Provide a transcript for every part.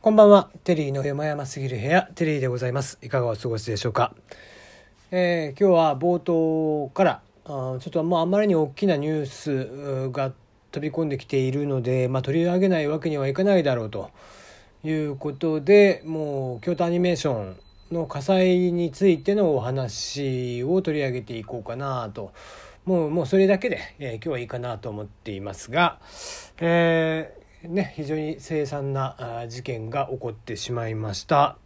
こんばんは。テリーの山々すぎる部屋、テリーでございます。いかがお過ごしでしょうか。えー今日は冒頭から、あちょっともうあまりに大きなニュースが飛び込んできているので、まあ、取り上げないわけにはいかないだろうということで、もう京都アニメーションの火災についてのお話を取り上げていこうかなと。もう、もうそれだけで、えー今日はいいかなと思っていますが、えーね、非常に凄惨な事件が起こってしまいました。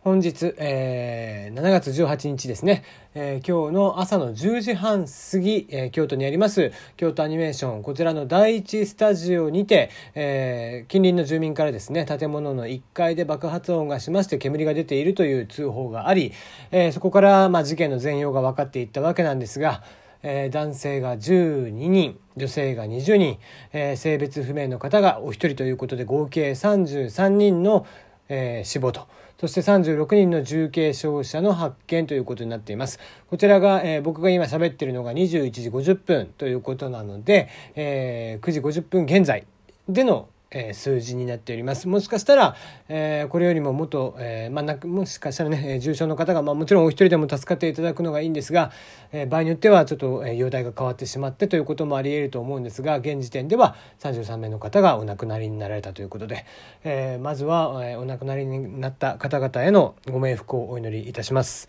本日、えー7月18日ですね、えー今日の朝の10時半過ぎ、えー京都にあります京都アニメーションこちらの第一スタジオにて、えー近隣の住民からですね建物の1階で爆発音がしまして煙が出ているという通報があり、えーそこから、まあ、事件の全容が分かっていったわけなんですが、えー男性が12人女性が20人、えー性別不明の方がお一人ということで合計33人の、えー死亡と。そして36人の重軽傷者の発見ということになっています。こちらが、えー僕が今喋ってるのが21時50分ということなので、えー9時50分現在でのえ数字になっておりますもしかしたら、えーこれよりももっと、えーまあ、なくもしかしたらね重症の方が、まあ、もちろんお一人でも助かっていただくのがいいんですが、えー場合によってはちょっと、え容体が変わってしまってということもあり得ると思うんですが現時点では33名の方がお亡くなりになられたということで、えまずは、えお亡くなりになった方々へのご冥福をお祈りいたします。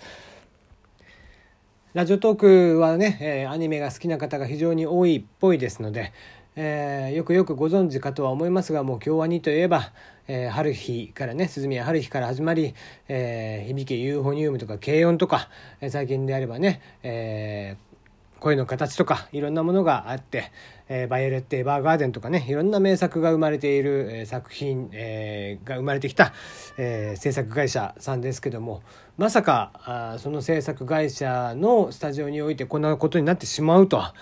ラジオトークはね、えアニメが好きな方が非常に多いっぽいですので、えーよくよくご存知かとは思いますがもう京アニといえば、えー春日からね鈴宮春日から始まり、えー響けユーフォニウムとか軽音とか、え最近であればね、え声の形とかいろんなものがあって「えーバイオレット・エヴァーガーデン」とかねいろんな名作が生まれている、えー作品、えーが生まれてきた、えー制作会社さんですけどもまさかあその制作会社のスタジオにおいてこんなことになってしまうとは。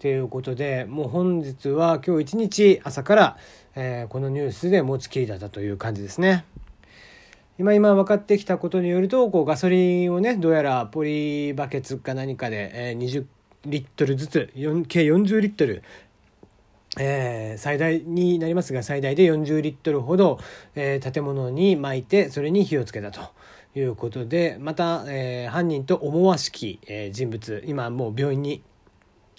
ということでもう本日は今日一日朝から、えーこのニュースで持ちきりだったという感じですね。今今分かってきたことによるとこうガソリンをねどうやらポリバケツか何かで、えー20リットルずつ計40リットルえー最大になりますが最大で40リットルほど、えー建物に巻いてそれに火をつけたということでまた、えー犯人と思わしき、えー人物今もう病院に、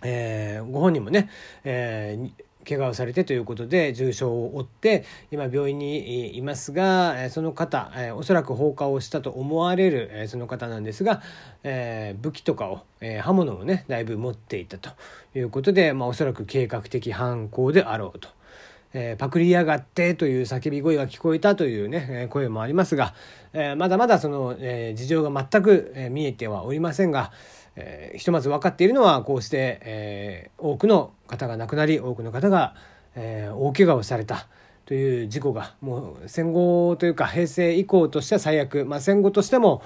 えーご本人もね、えー怪我をされてということで重傷を負って今病院にいますがその方えおそらく放火をしたと思われるえその方なんですがえ武器とかをえ刃物をねだいぶ持っていたということでまあおそらく計画的犯行であろうと。えーパクリやがってという叫び声が聞こえたというね、えー声もありますが、えーまだまだその、えー事情が全く、えー見えてはおりませんが、えーひとまず分かっているのはこうして、えー多くの方が亡くなり多くの方が、えー大怪我をされたという事故がもう戦後というか平成以降としては最悪、まあ、戦後としても、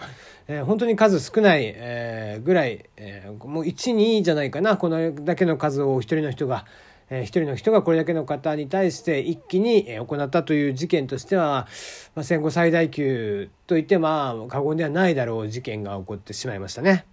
えー本当に数少ない、えーぐらい、えーもう12じゃないかなこのだけの数を一人の人が。えー一人の人がこれだけの方に対して一気にえー行ったという事件としては、まあ、戦後最大級といってまあ過言ではないだろう事件が起こってしまいましたね。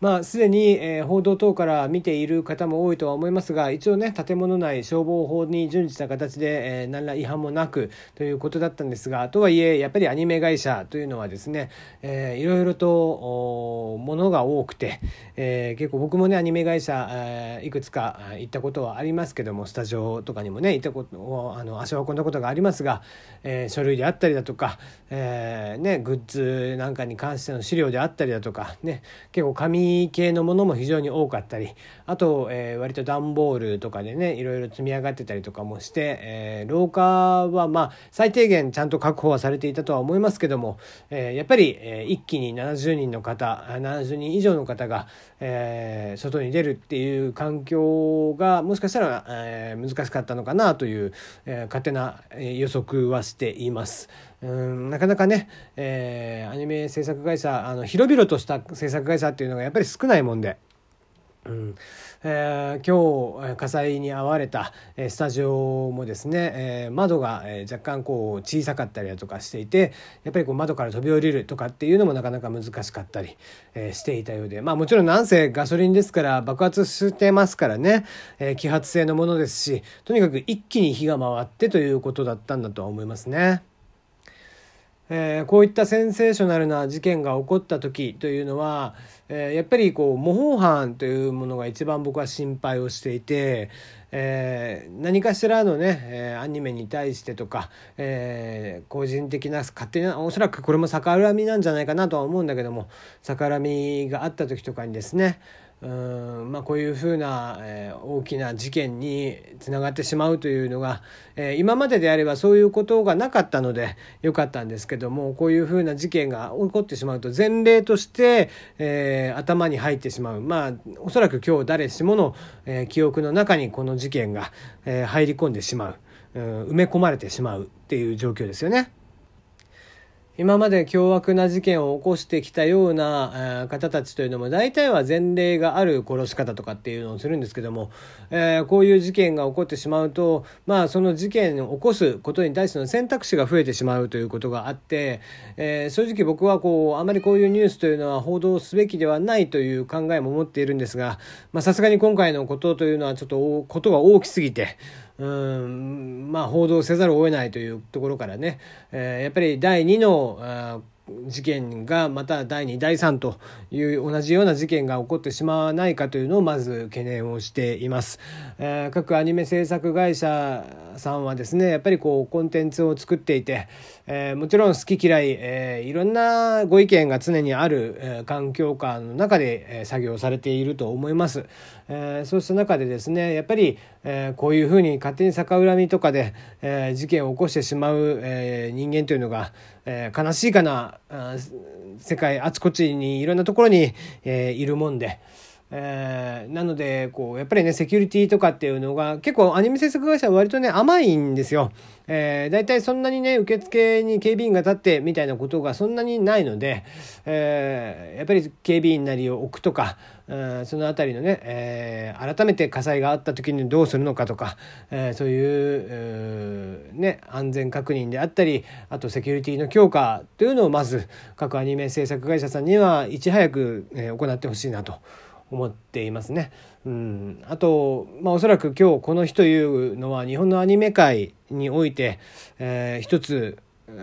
まあ、すでに、えー報道等から見ている方も多いとは思いますが一応ね建物内消防法に準じた形で、えー何ら違反もなくということだったんですがとはいえやっぱりアニメ会社というのはですね、えーいろいろとものが多くて、えー結構僕もねアニメ会社、えーいくつか行ったことはありますけどもスタジオとかにもね行ったことをあの足を運んだことがありますが、えー書類であったりだとか、えーね、グッズなんかに関しての資料であったりだとか、ね、結構紙系のものも非常に多かったりあと、えー割と段ボールとかでねいろいろ積み上がってたりとかもして、えー廊下はまあ最低限ちゃんと確保はされていたとは思いますけども、えーやっぱり、えー一気に70人の方70人以上の方が、えー外に出るっていう環境がもしかしたら、えー難しかったのかなという、えー勝手な予測はしています。うんなかなかね、えーアニメ制作会社あの広々とした制作会社っていうのがやっぱり少ないもんで。うんえー、今日火災に遭われたスタジオもですね、えー、窓が若干こう小さかったりだとかしていてやっぱりこう窓から飛び降りるとかっていうのもなかなか難しかったり、えー、していたようでまあもちろんなんせガソリンですから爆発してますからね、えー、揮発性のものですしとにかく一気に火が回ってということだったんだとは思いますね。えー、こういったセンセーショナルな事件が起こった時というのは、えー、やっぱりこう模倣犯というものが一番僕は心配をしていて、えー、何かしらのね、えアニメに対してとか、え個人的な勝手なおそらくこれも逆恨みなんじゃないかなとは思うんだけども逆恨みがあった時とかにですねうんまあ、こういうふうな、えー、大きな事件につながってしまうというのが、えー、今までであればそういうことがなかったのでよかったんですけどもこういうふうな事件が起こってしまうと前例として、えー、頭に入ってしまうまあおそらく今日誰しもの、え記憶の中にこの事件が、え入り込んでしまう、うん、埋め込まれてしまうっていう状況ですよね。今まで凶悪な事件を起こしてきたような方たちというのも大体は前例がある殺し方とかっていうのをするんですけども、えー、こういう事件が起こってしまうとまあその事件を起こすことに対しての選択肢が増えてしまうということがあって、えー、正直僕はこうあまりこういうニュースというのは報道すべきではないという考えも持っているんですがさすがに今回のことというのはちょっとことが大きすぎて。うんまあ報道せざるを得ないというところからね、えー、やっぱり第2の事件がまた第2第3という同じような事件が起こってしまわないかというのをまず懸念をしています、えー、各アニメ制作会社さんはですねやっぱりこうコンテンツを作っていて、えー、もちろん好き嫌い、えー、いろんなご意見が常にある、え環境下の中で、え作業されていると思います、えそうした中でですねやっぱり、えこういうふうに勝手に逆恨みとかで、え事件を起こしてしまう、え人間というのが、え悲しいかな世界あちこちにいろんなところに、えいるもんで。えー、なのでこうやっぱりねセキュリティとかっていうのが結構アニメ制作会社は割とね甘いんですよ。えー、大体そんなにね受付に警備員が立ってみたいなことがそんなにないので、えー、やっぱり警備員なりを置くとか、うん、その辺りのね、えー、改めて火災があった時にどうするのかとか、えー、そういう、ね、安全確認であったりあとセキュリティの強化というのをまず各アニメ制作会社さんにはいち早く、えー、行ってほしいなと。思っていますね。うん、あと、まあ、おそらく今日この日というのは日本のアニメ界において、えー、一つ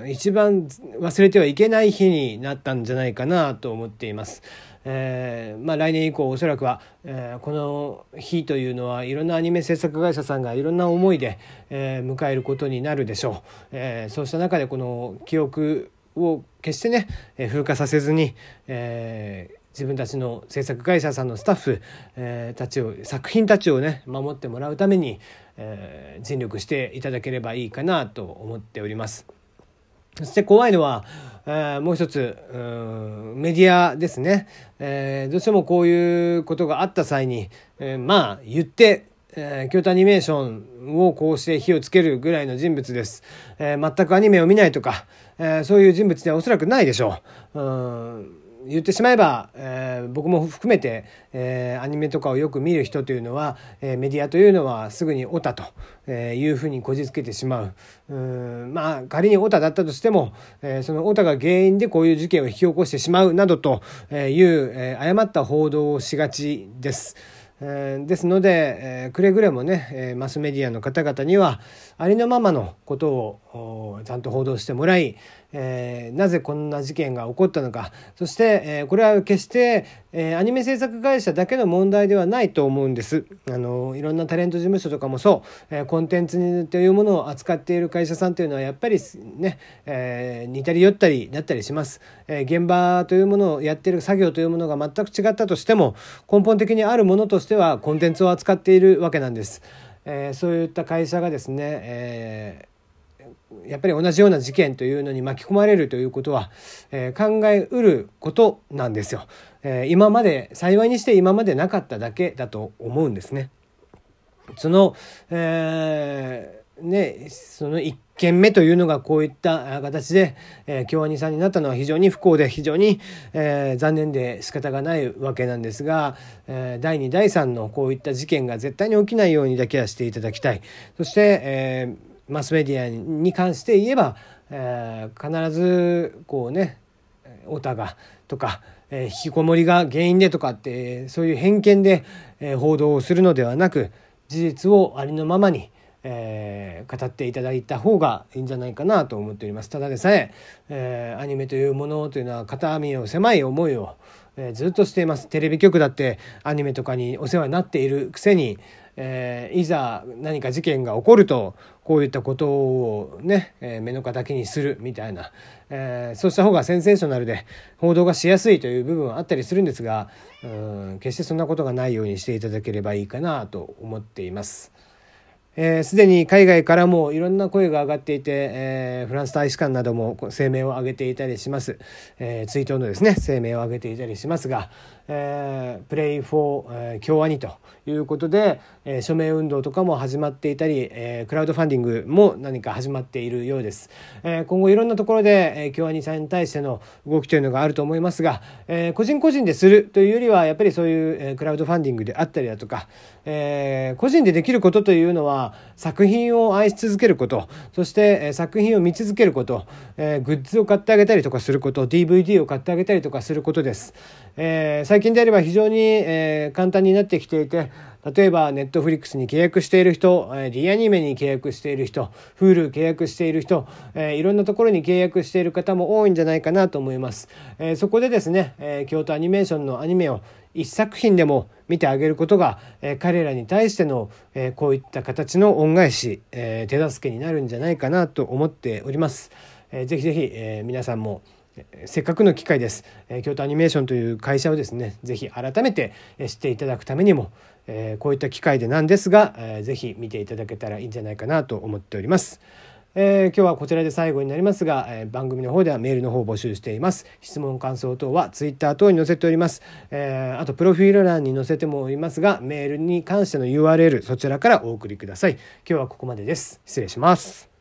一番忘れてはいけない日になったんじゃないかなと思っています。えー、まあ、来年以降おそらくは、えー、この日というのはいろんなアニメ制作会社さんがいろんな思いで、えー、迎えることになるでしょう、えそうした中でこの記憶を決してね、え風化させずに、え自分たちの制作会社さんのスタッフ、えー、たちを作品たちをね守ってもらうために、えー、尽力していただければいいかなと思っております。そして怖いのは、えー、もう一つメディアですね、えー、どうしてもこういうことがあった際に、えー、まあ言ってえー、京都アニメーションをこうして火をつけるぐらいの人物です。えー、全くアニメを見ないとか、えー、そういう人物ではおそらくないでしょう。うん言ってしまえば、えー、僕も含めて、えー、アニメとかをよく見る人というのは、えー、メディアというのはすぐにオタというふうにこじつけてしまううんまあ仮にオタだったとしても、えー、そのオタが原因でこういう事件を引き起こしてしまうなどという、えー、誤った報道をしがちです。えー、ですので、えー、くれぐれもね、えー、マスメディアの方々にはありのままのことをちゃんと報道してもらい、えー、なぜこんな事件が起こったのか。そして、えー、これは決して、えー、アニメ制作会社だけの問題ではないと思うんです。あのいろんなタレント事務所とかもそう、えー、コンテンツにというものを扱っている会社さんというのはやっぱりね、えー、似たり寄ったりだったりします、えー、現場というものをやっている作業というものが全く違ったとしても根本的にあるものとしてはコンテンツを扱っているわけなんです、えー、そういった会社がですね、えーやっぱり同じような事件というのに巻き込まれるということは、えー、考えうることなんですよ、えー、今まで幸いにして今までなかっただけだと思うんですね。その、えーねその1件目というのがこういった形で、えー、京アニさんになったのは非常に不幸で非常に、えー、残念で仕方がないわけなんですが、えー、第2第3のこういった事件が絶対に起きないようにだけはしていただきたいそして、えー、マスメディアに関して言えば、えー、必ずこうねオタがとか、えー、引きこもりが原因でとかってそういう偏見で、えー、報道をするのではなく事実をありのままにえー、語っていただいた方がいいんじゃないかなと思っております。ただでさええー、アニメというものというのは肩身を狭い思いを、えー、ずっとしていますテレビ局だってアニメとかにお世話になっているくせに、えいざ何か事件が起こるとこういったことをね、え目の敵にするみたいな、えそうした方がセンセーショナルで報道がしやすいという部分はあったりするんですがうん決してそんなことがないようにしていただければいいかなと思っています。す、えー、で、に海外からもいろんな声が上がっていて、えー、フランス大使館なども声明を上げていたりします、えー、追悼のですね声明を上げていたりしますが、えー、プレイフォー、えー、共和にということで、えー、署名運動とかも始まっていたり、えー、クラウドファンディングも何か始まっているようです、えー、今後いろんなところで、えー、共和にさんに対しての動きというのがあると思いますが、えー、個人個人でするというよりはやっぱりそういう、えー、クラウドファンディングであったりだとか、えー、個人でできることというのは作品を愛し続けることそして、作品を見続けること、えー、グッズを買ってあげたりとかすること DVD を買ってあげたりとかすることです、えー、最近であれば非常に、えー、簡単になってきていて例えばネットフリックスに契約している人、え、リアニメに契約している人 Hulu 契約している人、いろんなところに契約している方も多いんじゃないかなと思います、そこでですね、京都アニメーションのアニメを一作品でも見てあげることが、え、彼らに対しての、え、こういった形の恩返し、え、手助けになるんじゃないかなと思っております。えー、ぜひぜひ、え、皆さんもせっかくの機会です、え、京都アニメーションという会社をですねぜひ改めて知っていただくためにも、え、こういった機会でなんですが、えー、ぜひ見ていただけたらいいんじゃないかなと思っております。えー、今日はこちらで最後になりますが、えー、番組の方ではメールの方を募集しています。質問、感想等は Twitter 等に載せております。えー、あと、プロフィール欄に載せてもおりますが、メールに関しての URL、そちらからお送りください。今日はここまでです。失礼します。